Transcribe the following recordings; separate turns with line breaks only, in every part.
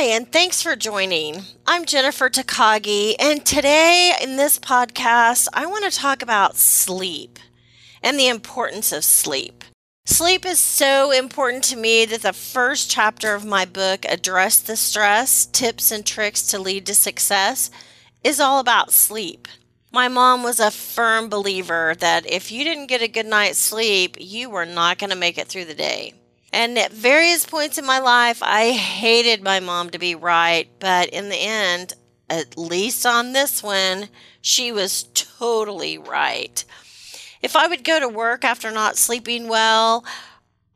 Hi, and thanks for joining. I'm Jennifer Takagi, and today in this podcast, I want to talk about sleep and the importance of sleep. Sleep is so important to me that the first chapter of my book, Address the Stress Tips and Tricks to Lead to Success, is all about sleep. My mom was a firm believer that if you didn't get a good night's sleep, you were not going to make it through the day. And at various points in my life, I hated my mom to be right, but in the end, at least on this one, she was totally right. If I would go to work after not sleeping well,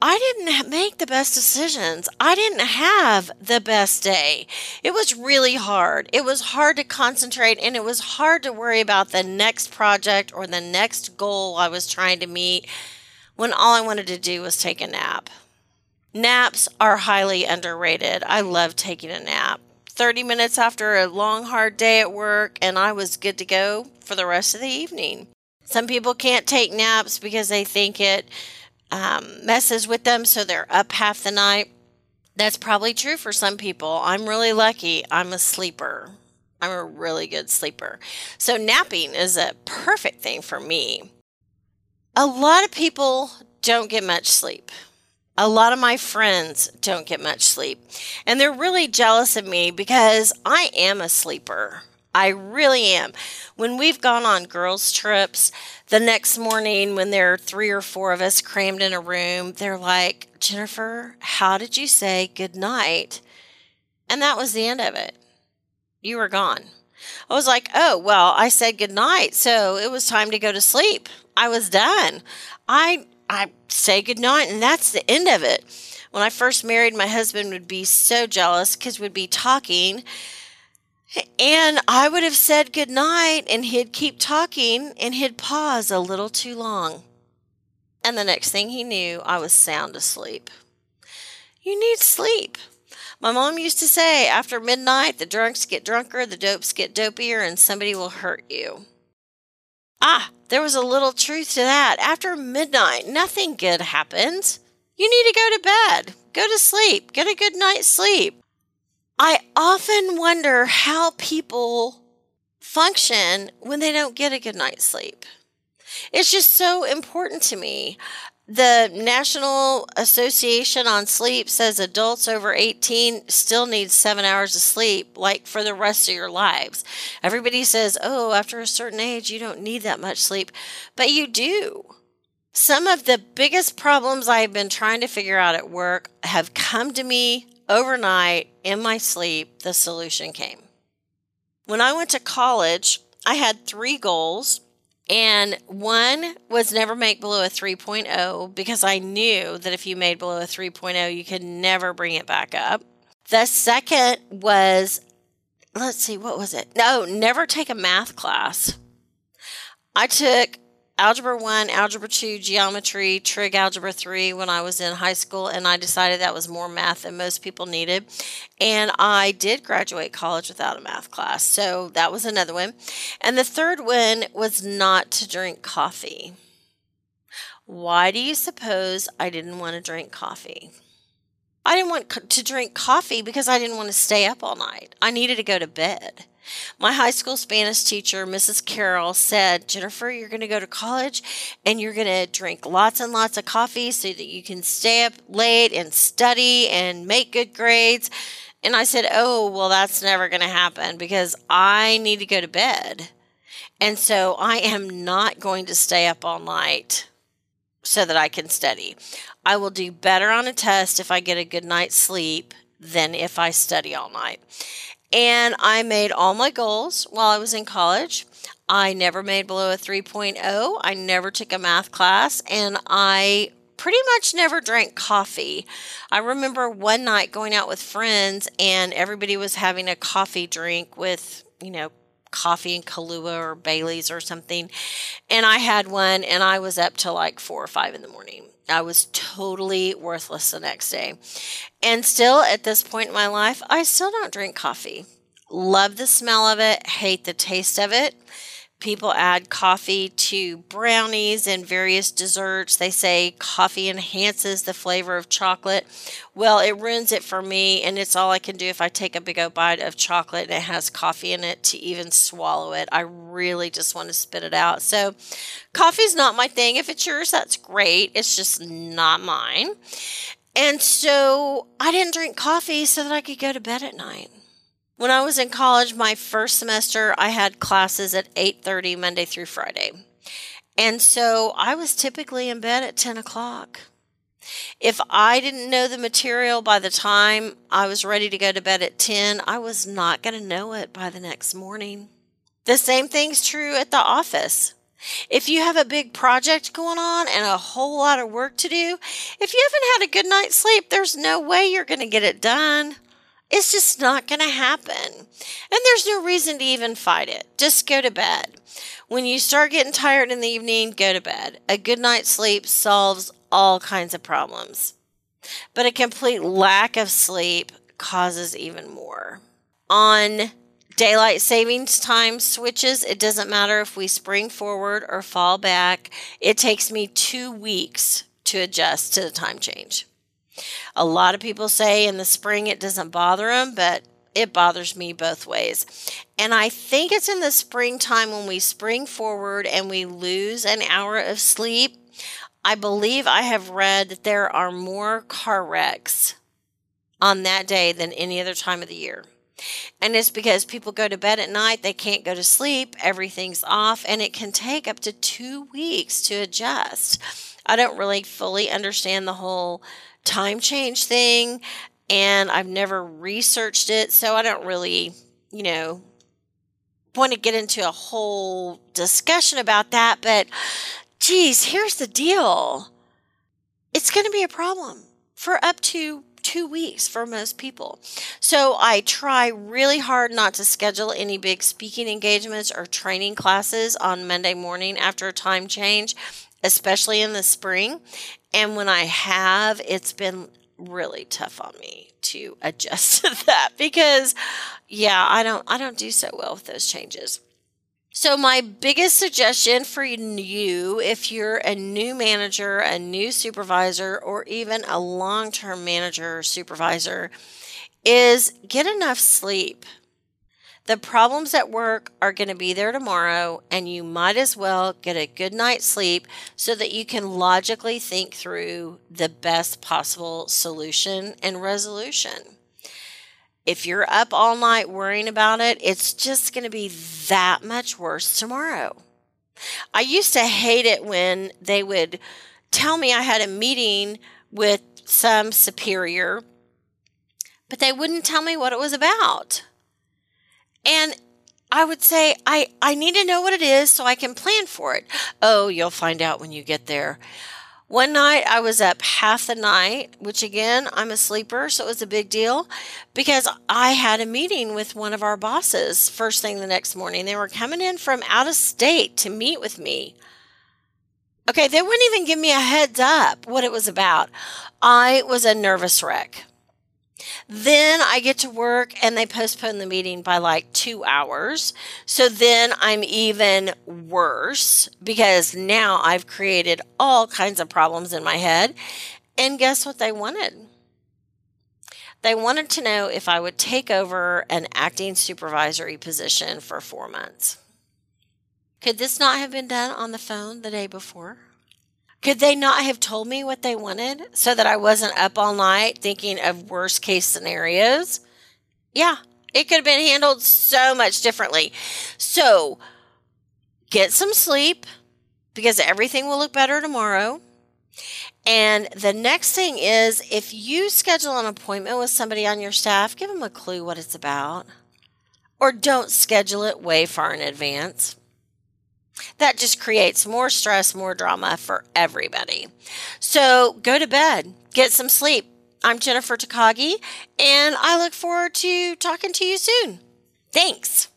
I didn't make the best decisions. I didn't have the best day. It was really hard. It was hard to concentrate and it was hard to worry about the next project or the next goal I was trying to meet when all I wanted to do was take a nap. Naps are highly underrated. I love taking a nap. 30 minutes after a long, hard day at work, and I was good to go for the rest of the evening. Some people can't take naps because they think it um, messes with them, so they're up half the night. That's probably true for some people. I'm really lucky. I'm a sleeper. I'm a really good sleeper. So, napping is a perfect thing for me. A lot of people don't get much sleep. A lot of my friends don't get much sleep, and they're really jealous of me because I am a sleeper. I really am. When we've gone on girls' trips, the next morning when there are three or four of us crammed in a room, they're like, Jennifer, how did you say good night? And that was the end of it. You were gone. I was like, oh, well, I said good night, so it was time to go to sleep. I was done. I I say goodnight, and that's the end of it. When I first married, my husband would be so jealous because we'd be talking, and I would have said goodnight, and he'd keep talking, and he'd pause a little too long. And the next thing he knew, I was sound asleep. You need sleep. My mom used to say, after midnight, the drunks get drunker, the dopes get dopier, and somebody will hurt you. Ah, there was a little truth to that. After midnight, nothing good happens. You need to go to bed, go to sleep, get a good night's sleep. I often wonder how people function when they don't get a good night's sleep. It's just so important to me. The National Association on Sleep says adults over 18 still need seven hours of sleep, like for the rest of your lives. Everybody says, oh, after a certain age, you don't need that much sleep, but you do. Some of the biggest problems I've been trying to figure out at work have come to me overnight in my sleep. The solution came. When I went to college, I had three goals and one was never make below a 3.0 because I knew that if you made below a 3.0, you could never bring it back up. The second was, let's see, what was it? No, never take a math class. I took algebra 1, algebra 2, geometry, trig algebra 3 when I was in high school, and I decided that was more math than most people needed. And I did graduate college without a math class. So that was another one. And the third one was not to drink coffee. Why do you suppose I didn't want to drink coffee? I didn't want to drink coffee because I didn't want to stay up all night. I needed to go to bed. My high school Spanish teacher, Mrs. Carroll, said, Jennifer, you're going to go to college and you're going to drink lots and lots of coffee so that you can stay up late and study and make good grades. And I said, Oh, well, that's never going to happen because I need to go to bed. And so I am not going to stay up all night so that I can study. I will do better on a test if I get a good night's sleep than if I study all night. And I made all my goals while I was in college. I never made below a 3.0. I never took a math class and I pretty much never drank coffee. I remember one night going out with friends and everybody was having a coffee drink with, you know, coffee and Kahlua or Bailey's or something. And I had one and I was up till like four or five in the morning. I was totally worthless the next day. And still at this point in my life, I still don't drink coffee. Love the smell of it, hate the taste of it. People add coffee to brownies and various desserts. They say coffee enhances the flavor of chocolate. Well, it ruins it for me, and it's all I can do if I take a big old bite of chocolate and it has coffee in it to even swallow it. I really just want to spit it out. So, coffee's not my thing. If it's yours, that's great. It's just not mine. And so I didn't drink coffee so that I could go to bed at night. When I was in college, my first semester, I had classes at 8:30 Monday through Friday. And so I was typically in bed at 10 o'clock. If I didn't know the material by the time I was ready to go to bed at 10, I was not going to know it by the next morning. The same thing's true at the office. If you have a big project going on and a whole lot of work to do, if you haven't had a good night's sleep, there's no way you're going to get it done. It's just not going to happen. And there's no reason to even fight it. Just go to bed. When you start getting tired in the evening, go to bed. A good night's sleep solves all kinds of problems. But a complete lack of sleep causes even more. On daylight savings time switches, it doesn't matter if we spring forward or fall back. It takes me two weeks to adjust to the time change. A lot of people say in the spring it doesn't bother them, but it bothers me both ways. And I think it's in the springtime when we spring forward and we lose an hour of sleep. I believe I have read that there are more car wrecks on that day than any other time of the year. And it's because people go to bed at night, they can't go to sleep, everything's off, and it can take up to two weeks to adjust. I don't really fully understand the whole time change thing and I've never researched it, so I don't really, you know, want to get into a whole discussion about that. But geez, here's the deal it's going to be a problem for up to two weeks for most people. So I try really hard not to schedule any big speaking engagements or training classes on Monday morning after a time change, especially in the spring. And when I have, it's been really tough on me to adjust to that because yeah, I don't I don't do so well with those changes. So my biggest suggestion for you if you're a new manager, a new supervisor or even a long-term manager or supervisor is get enough sleep. The problems at work are going to be there tomorrow, and you might as well get a good night's sleep so that you can logically think through the best possible solution and resolution. If you're up all night worrying about it, it's just going to be that much worse tomorrow. I used to hate it when they would tell me I had a meeting with some superior, but they wouldn't tell me what it was about. And I would say, I, I need to know what it is so I can plan for it. Oh, you'll find out when you get there. One night I was up half the night, which again, I'm a sleeper, so it was a big deal because I had a meeting with one of our bosses first thing the next morning. They were coming in from out of state to meet with me. Okay, they wouldn't even give me a heads up what it was about. I was a nervous wreck. Then I get to work and they postpone the meeting by like two hours. So then I'm even worse because now I've created all kinds of problems in my head. And guess what they wanted? They wanted to know if I would take over an acting supervisory position for four months. Could this not have been done on the phone the day before? Could they not have told me what they wanted so that I wasn't up all night thinking of worst case scenarios? Yeah, it could have been handled so much differently. So, get some sleep because everything will look better tomorrow. And the next thing is if you schedule an appointment with somebody on your staff, give them a clue what it's about. Or don't schedule it way far in advance. That just creates more stress, more drama for everybody. So go to bed, get some sleep. I'm Jennifer Takagi, and I look forward to talking to you soon. Thanks.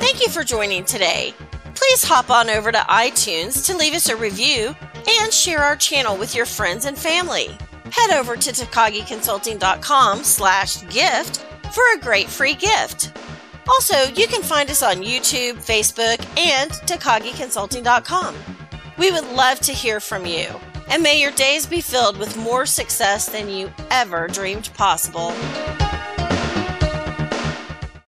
Thank you for joining today. Please hop on over to iTunes to leave us a review and share our channel with your friends and family. Head over to takagiconsulting.com slash gift for a great free gift. Also, you can find us on YouTube, Facebook, and takagiconsulting.com. We would love to hear from you, and may your days be filled with more success than you ever dreamed possible.